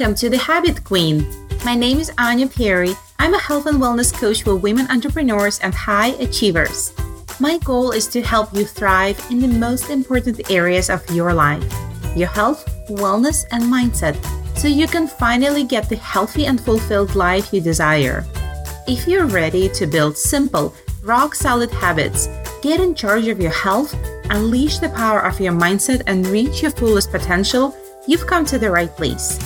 Welcome to the Habit Queen. My name is Anya Perry. I'm a health and wellness coach for women entrepreneurs and high achievers. My goal is to help you thrive in the most important areas of your life your health, wellness, and mindset so you can finally get the healthy and fulfilled life you desire. If you're ready to build simple, rock solid habits, get in charge of your health, unleash the power of your mindset, and reach your fullest potential, you've come to the right place.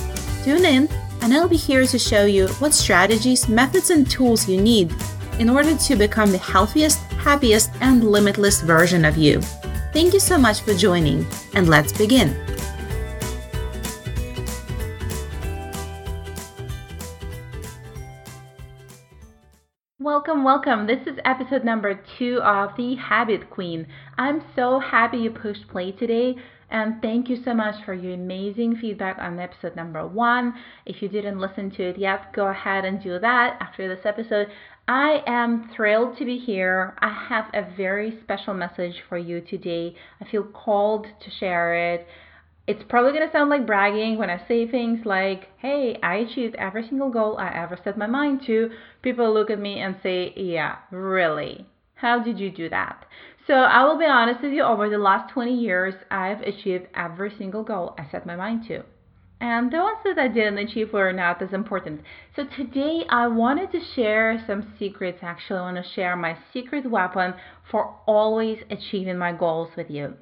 Tune in, and I'll be here to show you what strategies, methods, and tools you need in order to become the healthiest, happiest, and limitless version of you. Thank you so much for joining, and let's begin. Welcome, welcome. This is episode number two of The Habit Queen. I'm so happy you pushed play today, and thank you so much for your amazing feedback on episode number one. If you didn't listen to it yet, go ahead and do that after this episode. I am thrilled to be here. I have a very special message for you today. I feel called to share it it's probably going to sound like bragging when I say things like, hey, I achieved every single goal I ever set my mind to. People look at me and say, yeah, really? How did you do that? So I will be honest with you, over the last 20 years, I've achieved every single goal I set my mind to. And the ones that I didn't achieve were not as important. So today I wanted to share some secrets. Actually, I want to share my secret weapon for always achieving my goals with you.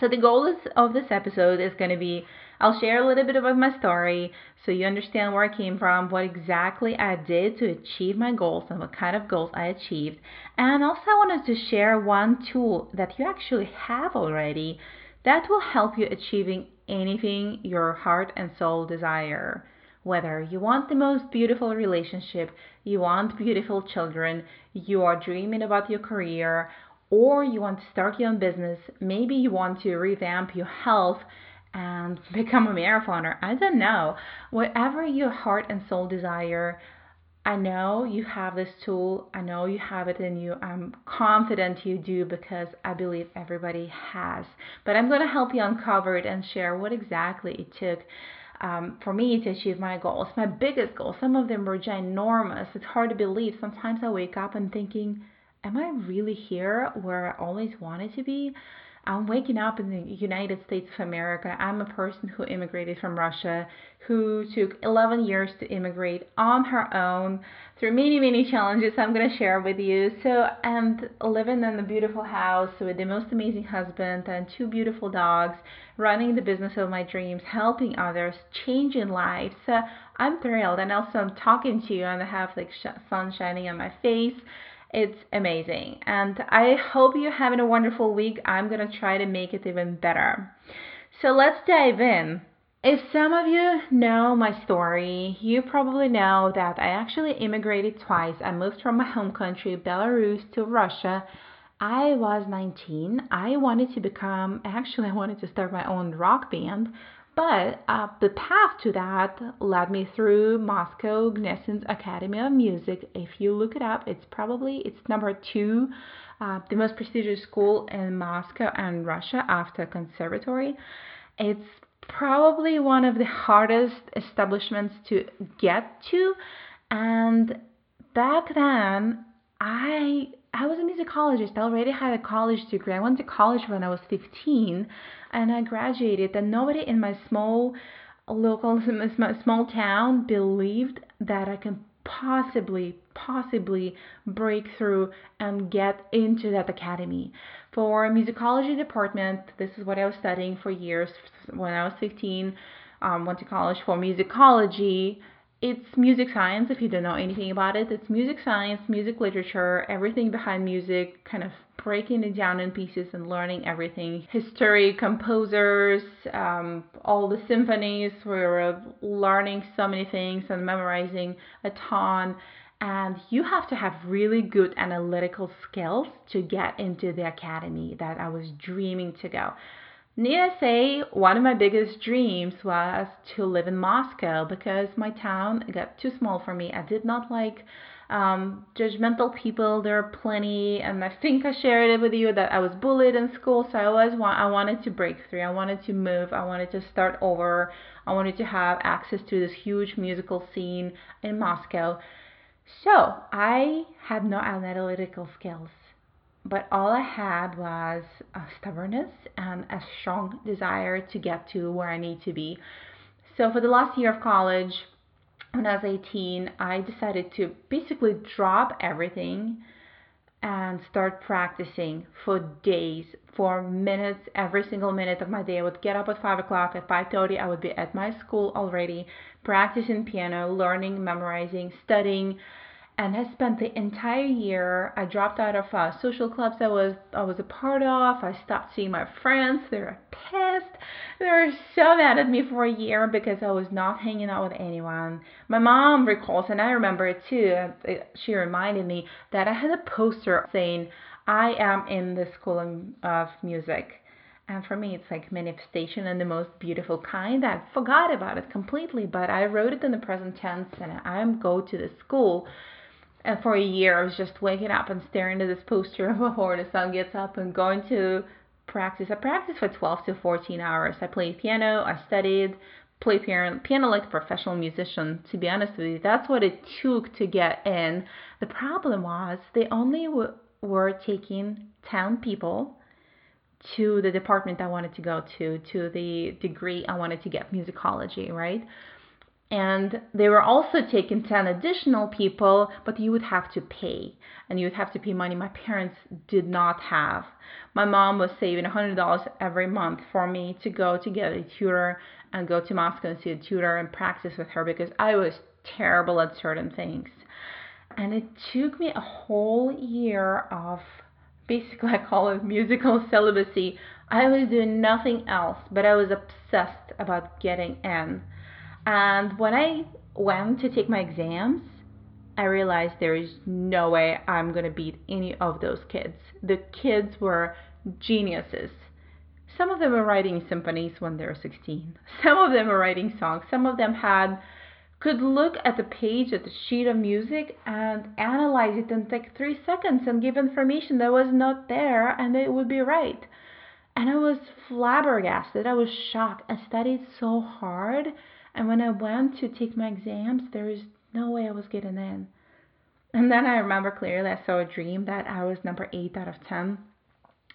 So the goal is, of this episode is going to be I'll share a little bit about my story so you understand where I came from, what exactly I did to achieve my goals, and what kind of goals I achieved. And also, I wanted to share one tool that you actually have already that will help you achieving anything your heart and soul desire. Whether you want the most beautiful relationship, you want beautiful children, you are dreaming about your career, or you want to start your own business, maybe you want to revamp your health and become a marathoner. I don't know. Whatever your heart and soul desire, I know you have this tool. I know you have it in you. I'm confident you do because I believe everybody has. But I'm going to help you uncover it and share what exactly it took um, for me to achieve my goals, my biggest goals. Some of them were ginormous. It's hard to believe. Sometimes I wake up and thinking, am I really here where I always wanted to be? I'm waking up in the United States of America. I'm a person who immigrated from Russia, who took 11 years to immigrate on her own through many, many challenges I'm going to share with you. So, and living in a beautiful house with the most amazing husband and two beautiful dogs, running the business of my dreams, helping others, changing lives. So, I'm thrilled. And also, I'm talking to you and I have like sun shining on my face it's amazing. And I hope you're having a wonderful week. I'm going to try to make it even better. So let's dive in. If some of you know my story, you probably know that I actually immigrated twice. I moved from my home country, Belarus, to Russia. I was 19. I wanted to become, actually, I wanted to start my own rock band. But uh, the path to that led me through Moscow Gnessins Academy of Music. If you look it up, it's probably it's number two, uh, the most prestigious school in Moscow and Russia after conservatory. It's probably one of the hardest establishments to get to, and back then I I was a musicologist. I already had a college degree. I went to college when I was 15 and I graduated. And nobody in my small local small town believed that I can possibly possibly break through and get into that academy for musicology department this is what i was studying for years when i was 15 um, went to college for musicology it's music science if you don't know anything about it. It's music science, music literature, everything behind music, kind of breaking it down in pieces and learning everything. History, composers, um, all the symphonies. We were learning so many things and memorizing a ton. And you have to have really good analytical skills to get into the academy that I was dreaming to go. Needless to say, one of my biggest dreams was to live in Moscow because my town got too small for me. I did not like um, judgmental people. There are plenty, and I think I shared it with you that I was bullied in school. So I always I wanted to break through. I wanted to move. I wanted to start over. I wanted to have access to this huge musical scene in Moscow. So I had no analytical skills but all I had was a stubbornness and a strong desire to get to where I need to be. So for the last year of college, when I was 18, I decided to basically drop everything and start practicing for days, for minutes, every single minute of my day. I would get up at 5 o'clock. At 5.30, I would be at my school already, practicing piano, learning, memorizing, studying, and I spent the entire year. I dropped out of uh, social clubs I was I was a part of. I stopped seeing my friends. They were pissed. They were so mad at me for a year because I was not hanging out with anyone. My mom recalls, and I remember it too. She reminded me that I had a poster saying, "I am in the School of Music." And for me, it's like manifestation in the most beautiful kind. I forgot about it completely, but I wrote it in the present tense, and I am go to the school and for a year, I was just waking up and staring at this poster before the sun gets up and going to practice. I practiced for 12 to 14 hours. I played piano, I studied, played piano, piano like a professional musician. To be honest with you, that's what it took to get in. The problem was they only w- were taking 10 people to the department I wanted to go to, to the degree I wanted to get musicology, right? And they were also taking 10 additional people but you would have to pay. And you would have to pay money my parents did not have. My mom was saving $100 every month for me to go to get a tutor and go to moscow and see a tutor and practice with her because i was terrible at certain things. And it took me a whole year of basically i call it musical celibacy. I was doing nothing else but i was obsessed about getting in and when I went to take my exams, I realized there is no way I'm going to beat any of those kids. The kids were geniuses. Some of them were writing symphonies when they were 16. Some of them were writing songs. Some of them had could look at the page at the sheet of music and analyze it in like 3 seconds and give information that was not there and it would be right. And I was flabbergasted. I was shocked. I studied so hard and when I went to take my exams, there was no way I was getting in. And then I remember clearly I saw a dream that I was number eight out of 10.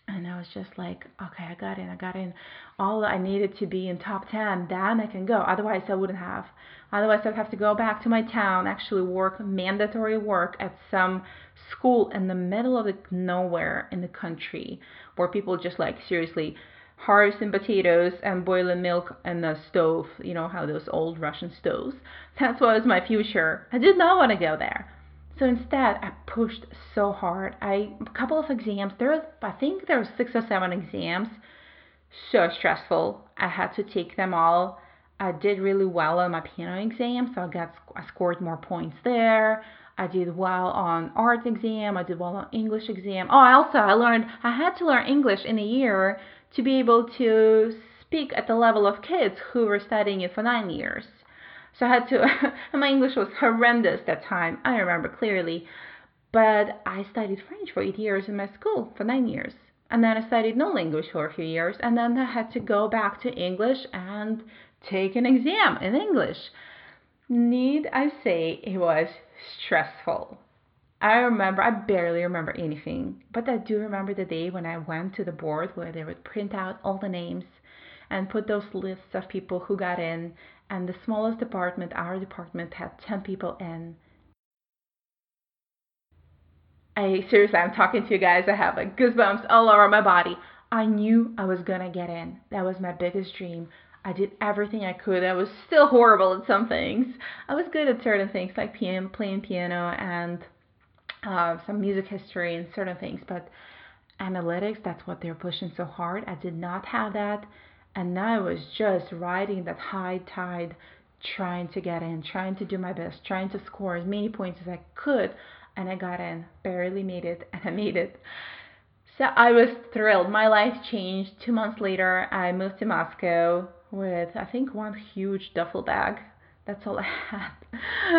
And I was just like, okay, I got in, I got in. All I needed to be in top 10, then I can go. Otherwise, I wouldn't have. Otherwise, I'd have to go back to my town, actually work mandatory work at some school in the middle of the nowhere in the country where people just like seriously harvesting potatoes and boiling milk in the stove, you know, how those old Russian stoves. That was my future. I did not want to go there. So instead, I pushed so hard. I a couple of exams. There, was, I think there were six or seven exams. So stressful. I had to take them all. I did really well on my piano exam, so I got I scored more points there. I did well on art exam. I did well on English exam. Oh, I also I learned I had to learn English in a year to be able to speak at the level of kids who were studying it for nine years. So I had to, my English was horrendous that time, I remember clearly. But I studied French for eight years in my school, for nine years. And then I studied no language for a few years, and then I had to go back to English and take an exam in English. Need I say, it was stressful. I remember, I barely remember anything, but I do remember the day when I went to the board where they would print out all the names and put those lists of people who got in. And the smallest department, our department, had 10 people in. I seriously, I'm talking to you guys. I have like goosebumps all over my body. I knew I was gonna get in. That was my biggest dream. I did everything I could. I was still horrible at some things. I was good at certain things like piano, playing piano and uh, some music history and certain things, but analytics, that's what they're pushing so hard. I did not have that. And I was just riding that high tide, trying to get in, trying to do my best, trying to score as many points as I could. And I got in, barely made it, and I made it. So I was thrilled. My life changed. Two months later, I moved to Moscow with, I think, one huge duffel bag. That's all I had.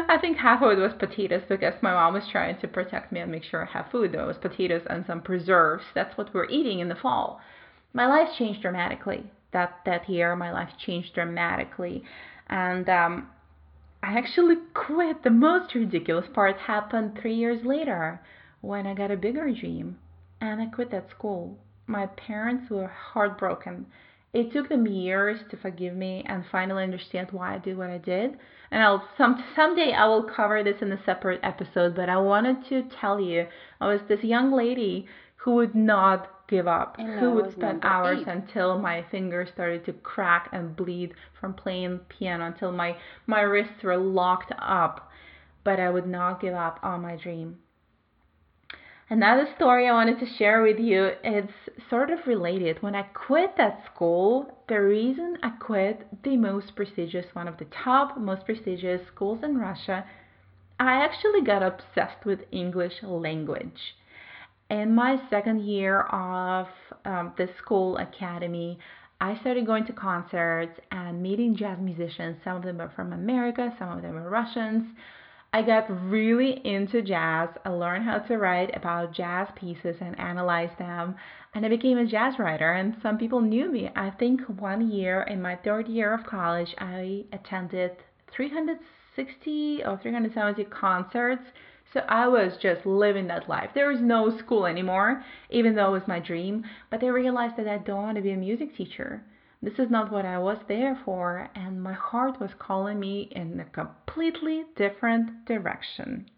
I think half of it was potatoes because my mom was trying to protect me and make sure I have food. There was potatoes and some preserves. That's what we we're eating in the fall. My life changed dramatically. That that year, my life changed dramatically, and um, I actually quit. The most ridiculous part happened three years later when I got a bigger dream and I quit that school. My parents were heartbroken. It took them years to forgive me and finally understand why I did what I did. And I'll some someday I will cover this in a separate episode, but I wanted to tell you I was this young lady who would not give up, And who would spend hours eight. until my fingers started to crack and bleed from playing piano until my my wrists were locked up. But I would not give up on my dream. Another story I wanted to share with you it's sort of related. When I quit that school, the reason I quit the most prestigious, one of the top most prestigious schools in Russia, I actually got obsessed with English language. In my second year of um, the school academy, I started going to concerts and meeting jazz musicians. Some of them are from America, some of them are Russians. I got really into jazz. I learned how to write about jazz pieces and analyze them, and I became a jazz writer. And some people knew me. I think one year in my third year of college, I attended 360 or 370 concerts. So I was just living that life. There was no school anymore, even though it was my dream. But I realized that I don't want to be a music teacher. This is not what I was there for, and my heart was calling me in a completely different direction.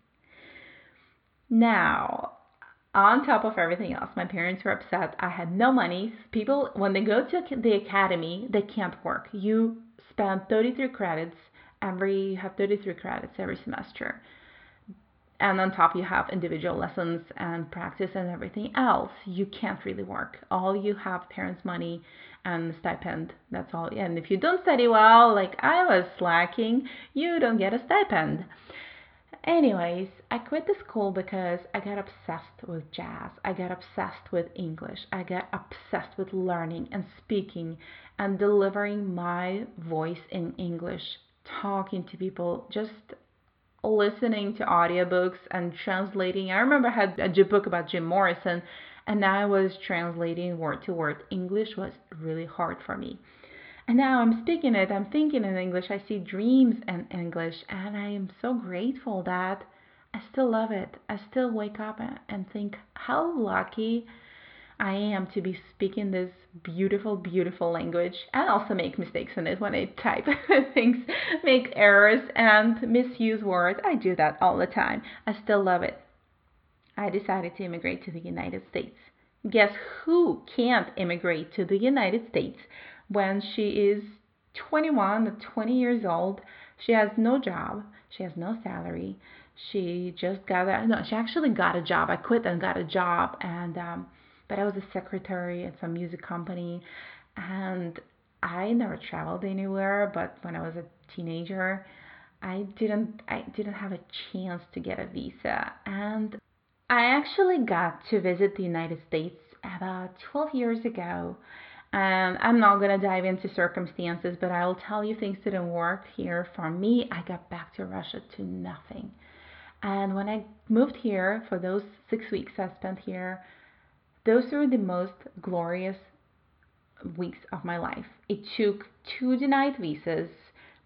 Now, on top of everything else, my parents were upset. I had no money. People, when they go to the academy, they can't work. You spend 33 credits every, you have 33 credits every semester. And on top, you have individual lessons and practice and everything else. You can't really work. All you have parents' money and stipend. That's all. And if you don't study well, like I was slacking, you don't get a stipend. Anyways, I quit the school because I got obsessed with jazz. I got obsessed with English. I got obsessed with learning and speaking and delivering my voice in English, talking to people, just listening to audiobooks and translating. I remember I had a book about Jim Morrison and I was translating word to word. English was really hard for me. And now I'm speaking it, I'm thinking in English, I see dreams in English, and I am so grateful that I still love it. I still wake up and think how lucky I am to be speaking this beautiful, beautiful language and also make mistakes in it when I type things, make errors and misuse words. I do that all the time. I still love it. I decided to immigrate to the United States. Guess who can't immigrate to the United States when she is 21 or 20 years old? She has no job, she has no salary. She just got a no, she actually got a job. I quit and got a job and um but I was a secretary at some music company and I never traveled anywhere, but when I was a teenager, I didn't I didn't have a chance to get a visa and I actually got to visit the United States about 12 years ago. And I'm not going to dive into circumstances, but I'll tell you things didn't work here for me. I got back to Russia to nothing. And when I moved here for those six weeks I spent here, those were the most glorious weeks of my life. It took two denied visas,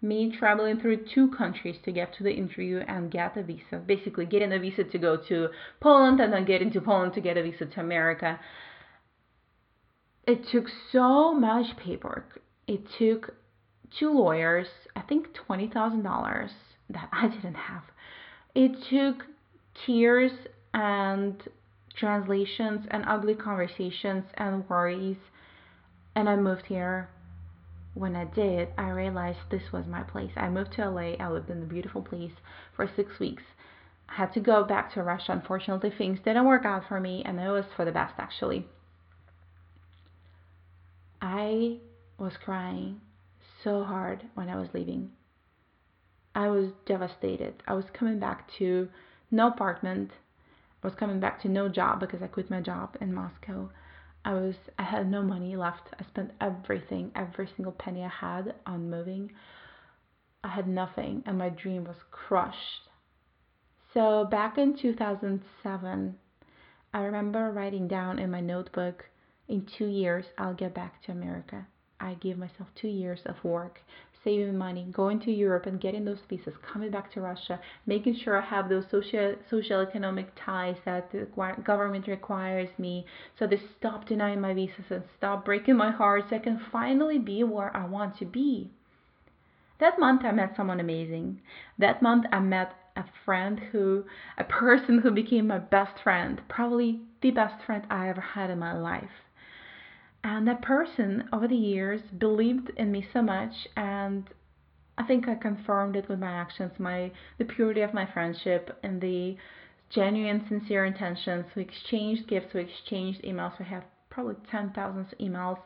me traveling through two countries to get to the interview and get a visa. Basically, getting a visa to go to Poland and then getting to Poland to get a visa to America. It took so much paperwork. It took two lawyers, I think $20,000 that I didn't have. It took tears and translations and ugly conversations and worries. And I moved here when I did, I realized this was my place. I moved to LA. I lived in a beautiful place for six weeks. I had to go back to Russia. Unfortunately, things didn't work out for me, and it was for the best, actually. I was crying so hard when I was leaving. I was devastated. I was coming back to no apartment. Was coming back to no job because I quit my job in Moscow. I was I had no money left. I spent everything, every single penny I had on moving. I had nothing and my dream was crushed. So back in 2007, I remember writing down in my notebook in 2 years I'll get back to America. I gave myself 2 years of work saving money, going to Europe and getting those visas, coming back to Russia, making sure I have those social social economic ties that the government requires me, so they stop denying my visas and stop breaking my heart, so I can finally be where I want to be. That month I met someone amazing. That month I met a friend who, a person who became my best friend, probably the best friend I ever had in my life. And that person over the years believed in me so much and I think I confirmed it with my actions, my the purity of my friendship and the genuine sincere intentions. We exchanged gifts, we exchanged emails. We have probably 10,000 emails,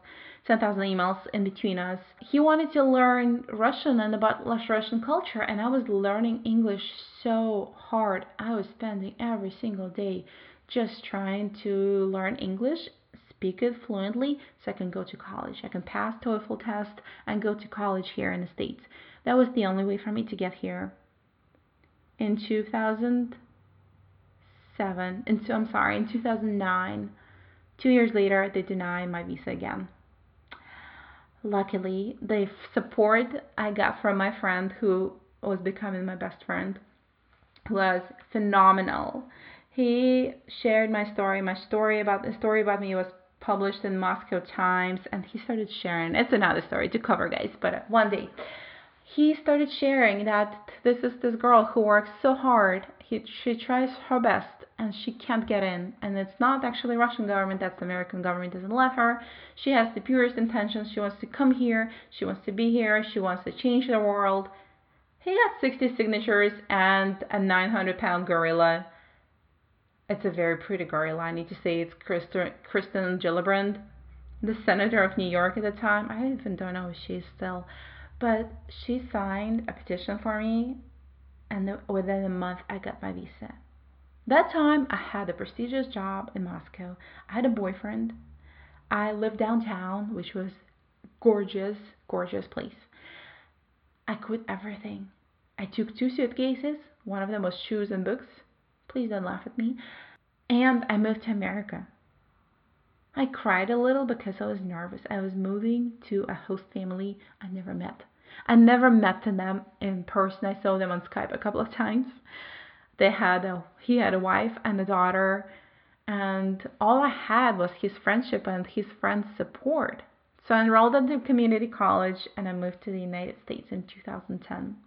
10,000 emails in between us. He wanted to learn Russian and about Russian culture, and I was learning English so hard. I was spending every single day just trying to learn English speak it fluently so I can go to college. I can pass TOEFL test and go to college here in the States. That was the only way for me to get here. In 2007, in, so I'm sorry, in 2009, two years later, they denied my visa again. Luckily, the support I got from my friend who was becoming my best friend was phenomenal. He shared my story. My story about the story about me was published in Moscow Times, and he started sharing. It's another story to cover, guys, but one day he started sharing that this is this girl who works so hard. He, she tries her best and she can't get in. And it's not actually Russian government, that's the American government doesn't let her. She has the purest intentions. She wants to come here. She wants to be here. She wants to change the world. He got 60 signatures and a 900 pound gorilla it's a very pretty girl. I need to say it's Kristen, Kristen Gillibrand, the senator of New York at the time. I even don't know if she's still, but she signed a petition for me, and within a month I got my visa. That time I had a prestigious job in Moscow. I had a boyfriend. I lived downtown, which was gorgeous, gorgeous place. I quit everything. I took two suitcases. One of them was shoes and books. Please don't laugh at me. And I moved to America. I cried a little because I was nervous. I was moving to a host family I never met. I never met them in person. I saw them on Skype a couple of times. They had a he had a wife and a daughter, and all I had was his friendship and his friends' support. So I enrolled at the community college and I moved to the United States in 2010.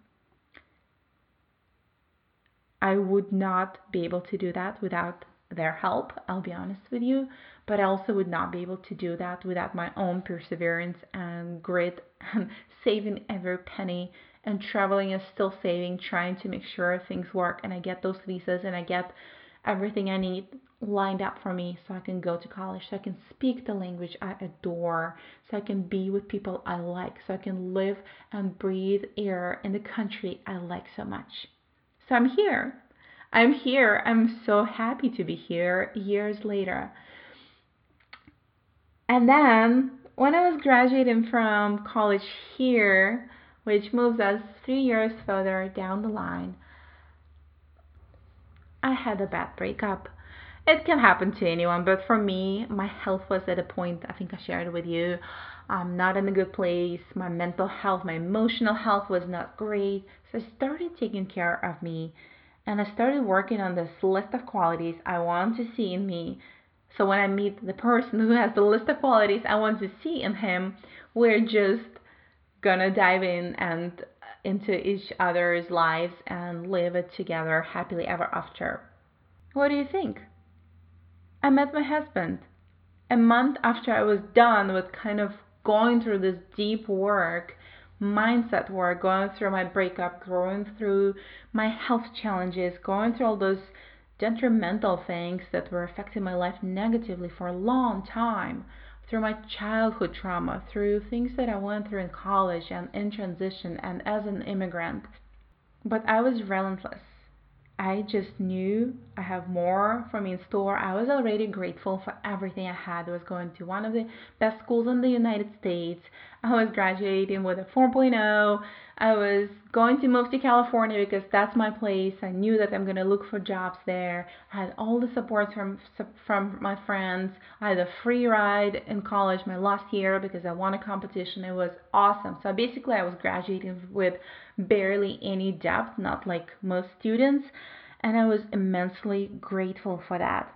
I would not be able to do that without their help, I'll be honest with you, but I also would not be able to do that without my own perseverance and grit and saving every penny and traveling and still saving, trying to make sure things work and I get those visas and I get everything I need lined up for me so I can go to college, so I can speak the language I adore, so I can be with people I like, so I can live and breathe air in the country I like so much. So I'm here. I'm here. I'm so happy to be here years later. And then when I was graduating from college here, which moves us three years further down the line, I had a bad breakup. It can happen to anyone, but for me, my health was at a point I think I shared with you. I'm not in a good place. My mental health, my emotional health was not great. So I started taking care of me and I started working on this list of qualities I want to see in me. So when I meet the person who has the list of qualities I want to see in him, we're just gonna dive in and into each other's lives and live it together happily ever after. What do you think? I met my husband a month after I was done with kind of going through this deep work mindset work, going through my breakup, going through my health challenges, going through all those detrimental things that were affecting my life negatively for a long time, through my childhood trauma, through things that I went through in college and in transition and as an immigrant. But I was relentless. I just knew I have more me in store. I was already grateful for everything I had. I was going to one of the best schools in the United States. I was graduating with a 4.0. I was going to move to California because that's my place. I knew that I'm going to look for jobs there. I had all the support from from my friends. I had a free ride in college my last year because I won a competition. It was awesome. So basically I was graduating with barely any debt, not like most students, and I was immensely grateful for that.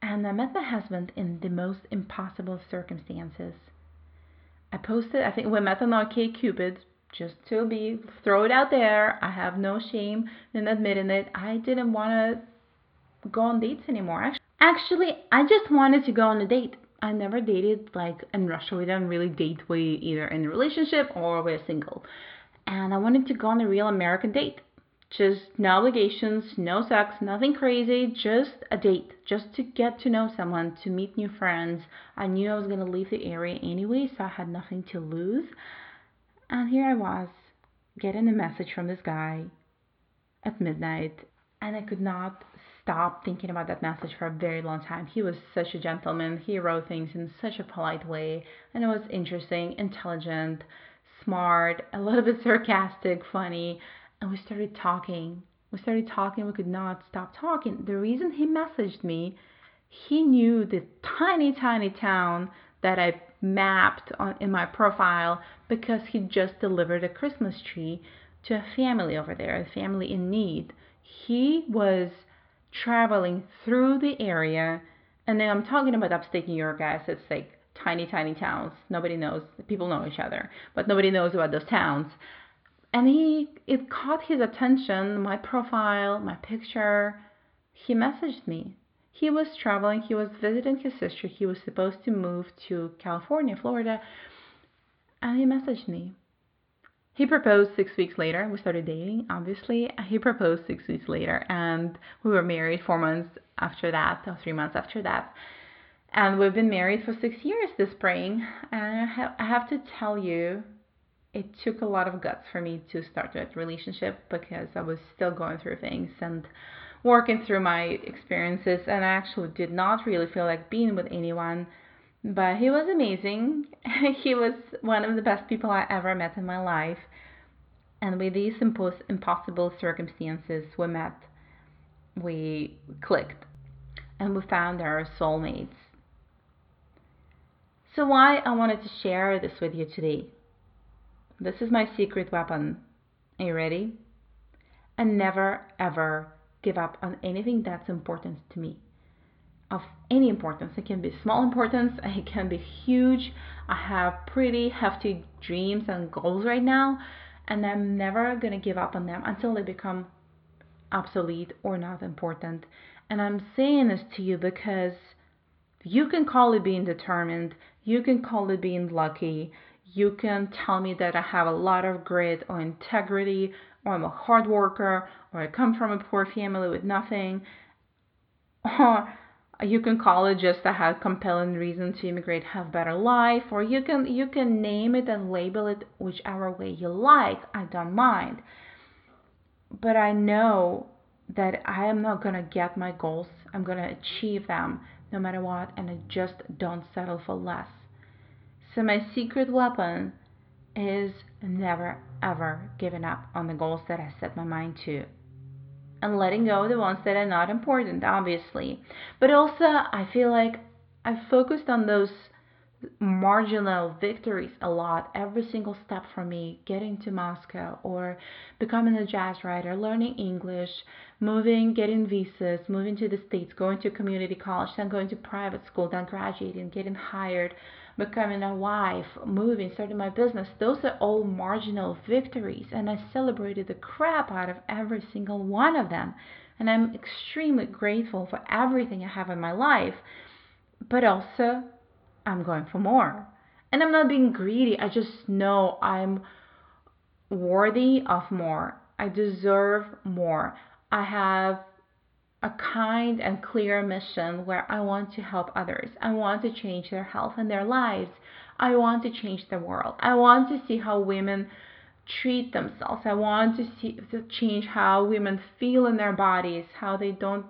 And I met my husband in the most impossible circumstances. I posted, I think we met on OkCupid just to be throw it out there. I have no shame in admitting it. I didn't want to go on dates anymore. Actually, I just wanted to go on a date. I never dated like in Russia. We didn't really date. We either in a relationship or we're single. And I wanted to go on a real American date. Just no obligations, no sex, nothing crazy, just a date, just to get to know someone, to meet new friends. I knew I was going to leave the area anyway, so I had nothing to lose. And here I was, getting a message from this guy at midnight, and I could not stop thinking about that message for a very long time. He was such a gentleman. He wrote things in such a polite way, and it was interesting, intelligent, smart, a little bit sarcastic, funny, and we started talking. We started talking, we could not stop talking. The reason he messaged me, he knew the tiny, tiny town that I mapped on, in my profile because he just delivered a Christmas tree to a family over there, a family in need. He was traveling through the area, and then I'm talking about upstate New York, guys. It's like tiny, tiny towns. Nobody knows. People know each other, but nobody knows about those towns. And he, it caught his attention. My profile, my picture. He messaged me he was traveling, he was visiting his sister. He was supposed to move to California, Florida, and he messaged me. He proposed six weeks later. We started dating, obviously. He proposed six weeks later, and we were married four months after that, or three months after that. And we've been married for six years this spring. And I I have to tell you, it took a lot of guts for me to start that relationship because I was still going through things and working through my experiences and I actually did not really feel like being with anyone. But he was amazing. he was one of the best people I ever met in my life. And with these impos- impossible circumstances we met, we clicked and we found our soulmates. So, why I wanted to share this with you today? This is my secret weapon. Are you ready? And never ever give up on anything that's important to me of any importance. It can be small importance, it can be huge. I have pretty hefty dreams and goals right now, and I'm never to give up on them until they become obsolete or not important. And I'm saying this to you because you can call it being determined, you can call it being lucky, you can tell me that I have a lot of grit or integrity or I'm a hard worker, or I come from a poor family with nothing, or you can call it just I have compelling reason to immigrate, have better life, or you can you can name it and label it whichever way you like. I don't mind. But I know that I am not gonna get my goals. I'm gonna achieve them no matter what, and I just don't settle for less. So my secret weapon is never ever giving up on the goals that I set my mind to. And letting go of the ones that are not important, obviously. But also, I feel like I focused on those marginal victories a lot every single step for me getting to Moscow or becoming a jazz writer, learning English, moving, getting visas, moving to the States, going to community college, then going to private school, then graduating, getting hired, becoming a wife, moving, starting my business, those are all marginal victories. And I celebrated the crap out of every single one of them. And I'm extremely grateful for everything I have in my life. But also, I'm going for more. And I'm not being greedy. I just know I'm worthy of more. I deserve more. I have a kind and clear mission where I want to help others. I want to change their health and their lives. I want to change the world. I want to see how women treat themselves. I want to see to change how women feel in their bodies, how they don't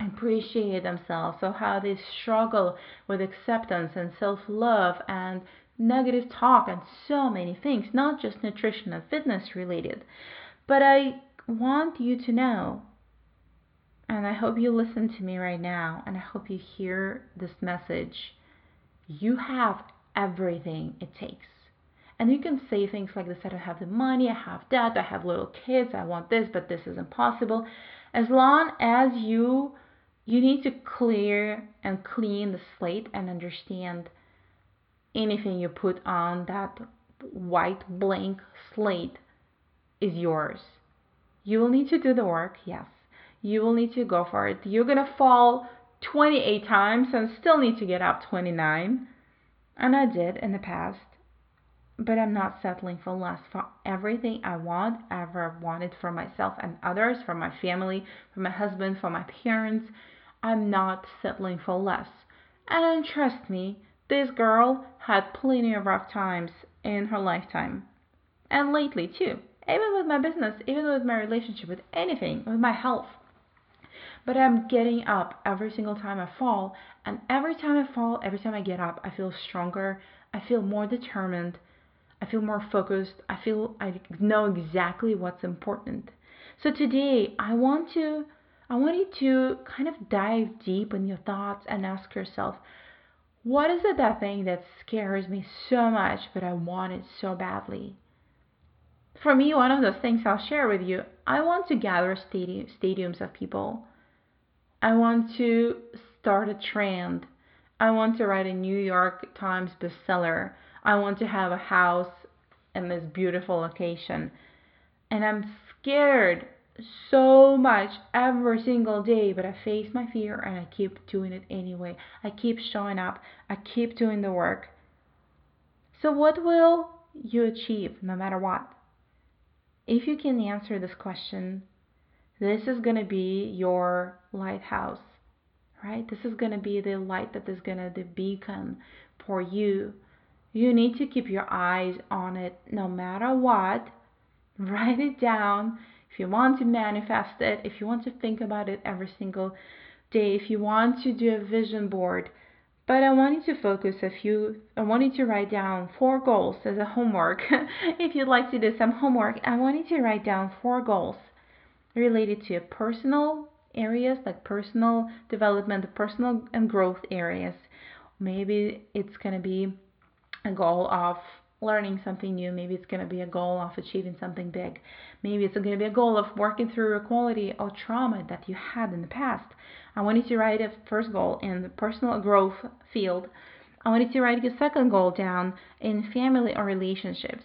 appreciate themselves, so how they struggle with acceptance and self-love and negative talk and so many things, not just nutrition and fitness related. But I want you to know, and I hope you listen to me right now, and I hope you hear this message. You have everything it takes. And you can say things like this I don't have the money, I have that, I have little kids, I want this, but this isn't possible. As long as you you need to clear and clean the slate and understand anything you put on that white blank slate is yours. You will need to do the work, yes. You will need to go for it. You're going to fall 28 times and still need to get up 29. And I did in the past. But I'm not settling for less for everything I want, ever wanted for myself and others, for my family, for my husband, for my parents. I'm not settling for less. And trust me, this girl had plenty of rough times in her lifetime. And lately, too even with my business, even with my relationship, with anything, with my health. But I'm getting up every single time I fall, and every time I fall, every time I get up, I feel stronger, I feel more determined, I feel more focused, I feel I know exactly what's important. So today, I want to I want you to kind of dive deep in your thoughts and ask yourself, what is it that thing that scares me so much, but I want it so badly? for me, one of those things I'll share with you, I want to gather stadium, stadiums of people. I want to start a trend. I want to write a New York Times bestseller. I want to have a house in this beautiful location. And I'm scared so much every single day, but I face my fear and I keep doing it anyway. I keep showing up. I keep doing the work. So, what will you achieve no matter what? If you can answer this question, this is going to be your lighthouse, right? This is going to be the light that is going to the beacon for you. You need to keep your eyes on it no matter what. Write it down. If you want to manifest it, if you want to think about it every single day, if you want to do a vision board, but I want you to focus a few, I want you to write down four goals as a homework. if you'd like to do some homework, I want you to write down four goals related to personal areas like personal development, personal and growth areas. Maybe it's going to be a goal of learning something new. Maybe it's going to be a goal of achieving something big. Maybe it's going to be a goal of working through a quality or trauma that you had in the past. I want you to write a first goal in the personal growth field. I want you to write your second goal down in family or relationships.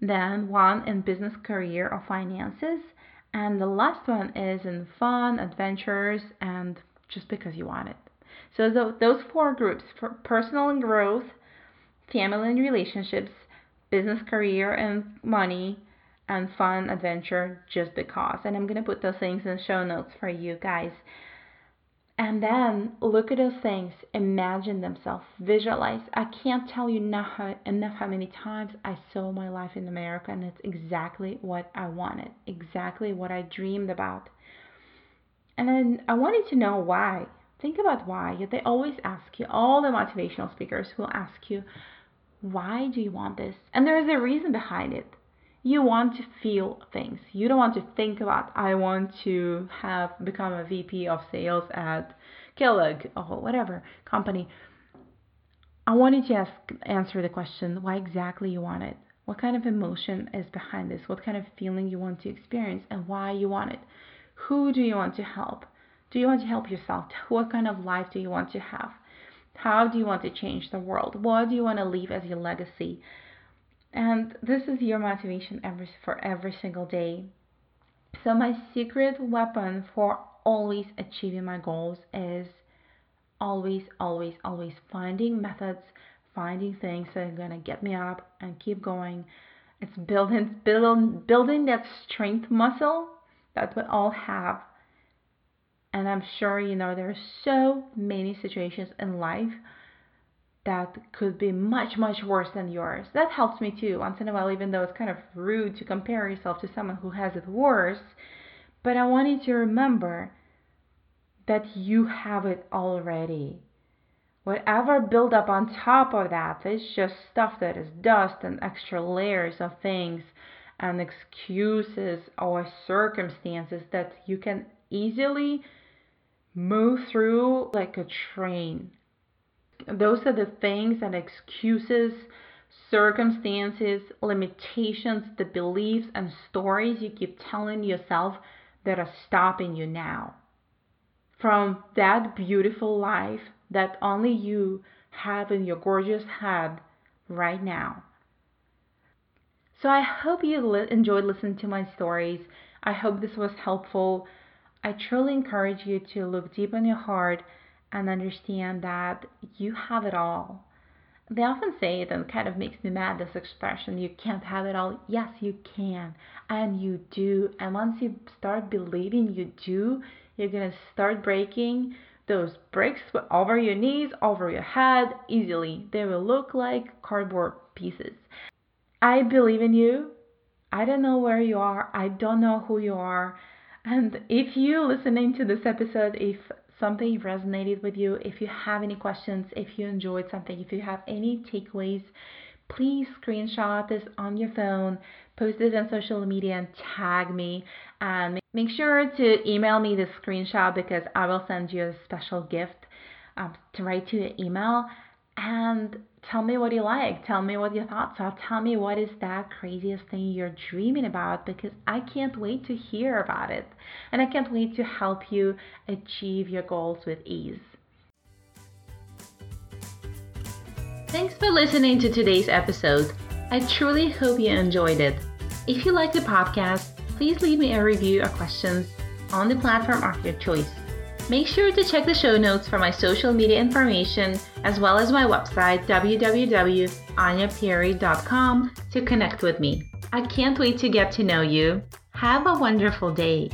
Then one in business, career, or finances. And the last one is in fun, adventures, and just because you want it. So those four groups, for personal and growth, family and relationships, business, career, and money, and fun, adventure, just because. And I'm going to put those things in show notes for you guys. And then look at those things, imagine themselves, visualize. I can't tell you enough how, enough how many times I saw my life in America, and it's exactly what I wanted, exactly what I dreamed about. And then I wanted to know why. Think about why. They always ask you, all the motivational speakers will ask you, why do you want this? And there is a reason behind it. You want to feel things. You don't want to think about, I want to have become a VP of sales at Kellogg or whatever company. I wanted to ask, answer the question why exactly you want it. What kind of emotion is behind this? What kind of feeling you want to experience and why you want it? Who do you want to help? Do you want to help yourself? What kind of life do you want to have? How do you want to change the world? What do you want to leave as your legacy? And this is your motivation every, for every single day. So, my secret weapon for always achieving my goals is always, always, always finding methods, finding things that are going to get me up and keep going. It's building, build, building that strength muscle that we all have and I'm sure you know there are so many situations in life that could be much, much worse than yours. That helps me too, once in a while, even though it's kind of rude to compare yourself to someone who has it worse. But I want you to remember that you have it already. Whatever build up on top of that is just stuff that is dust and extra layers of things and excuses or circumstances that you can easily move through like a train. Those are the things and excuses, circumstances, limitations, the beliefs and stories you keep telling yourself that are stopping you now from that beautiful life that only you have in your gorgeous head right now. So I hope you li- enjoyed listening to my stories. I hope this was helpful. I truly encourage you to look deep in your heart and understand that you have it all. They often say it and kind of makes me mad this expression you can't have it all. Yes, you can, and you do. And once you start believing you do, you're to start breaking those bricks over your knees, over your head easily. They will look like cardboard pieces. I believe in you. I don't know where you are. I don't know who you are. And if you listening to this episode, if something resonated with you, if you have any questions, if you enjoyed something, if you have any takeaways, please screenshot this on your phone, post it on social media, and tag me. And make sure to email me the screenshot because I will send you a special gift um, to right to your email. And tell me what you like. Tell me what your thoughts are. Tell me what is that craziest thing you're dreaming about because I can't wait to hear about it. And I can't wait to help you achieve your goals with ease. Thanks for listening to today's episode. I truly hope you enjoyed it. If you like the podcast, please leave me a review or questions on the platform of your choice. Make sure to check the show notes for my social media information as well as my website www.anyaperry.com to connect with me. I can't wait to get to know you. Have a wonderful day.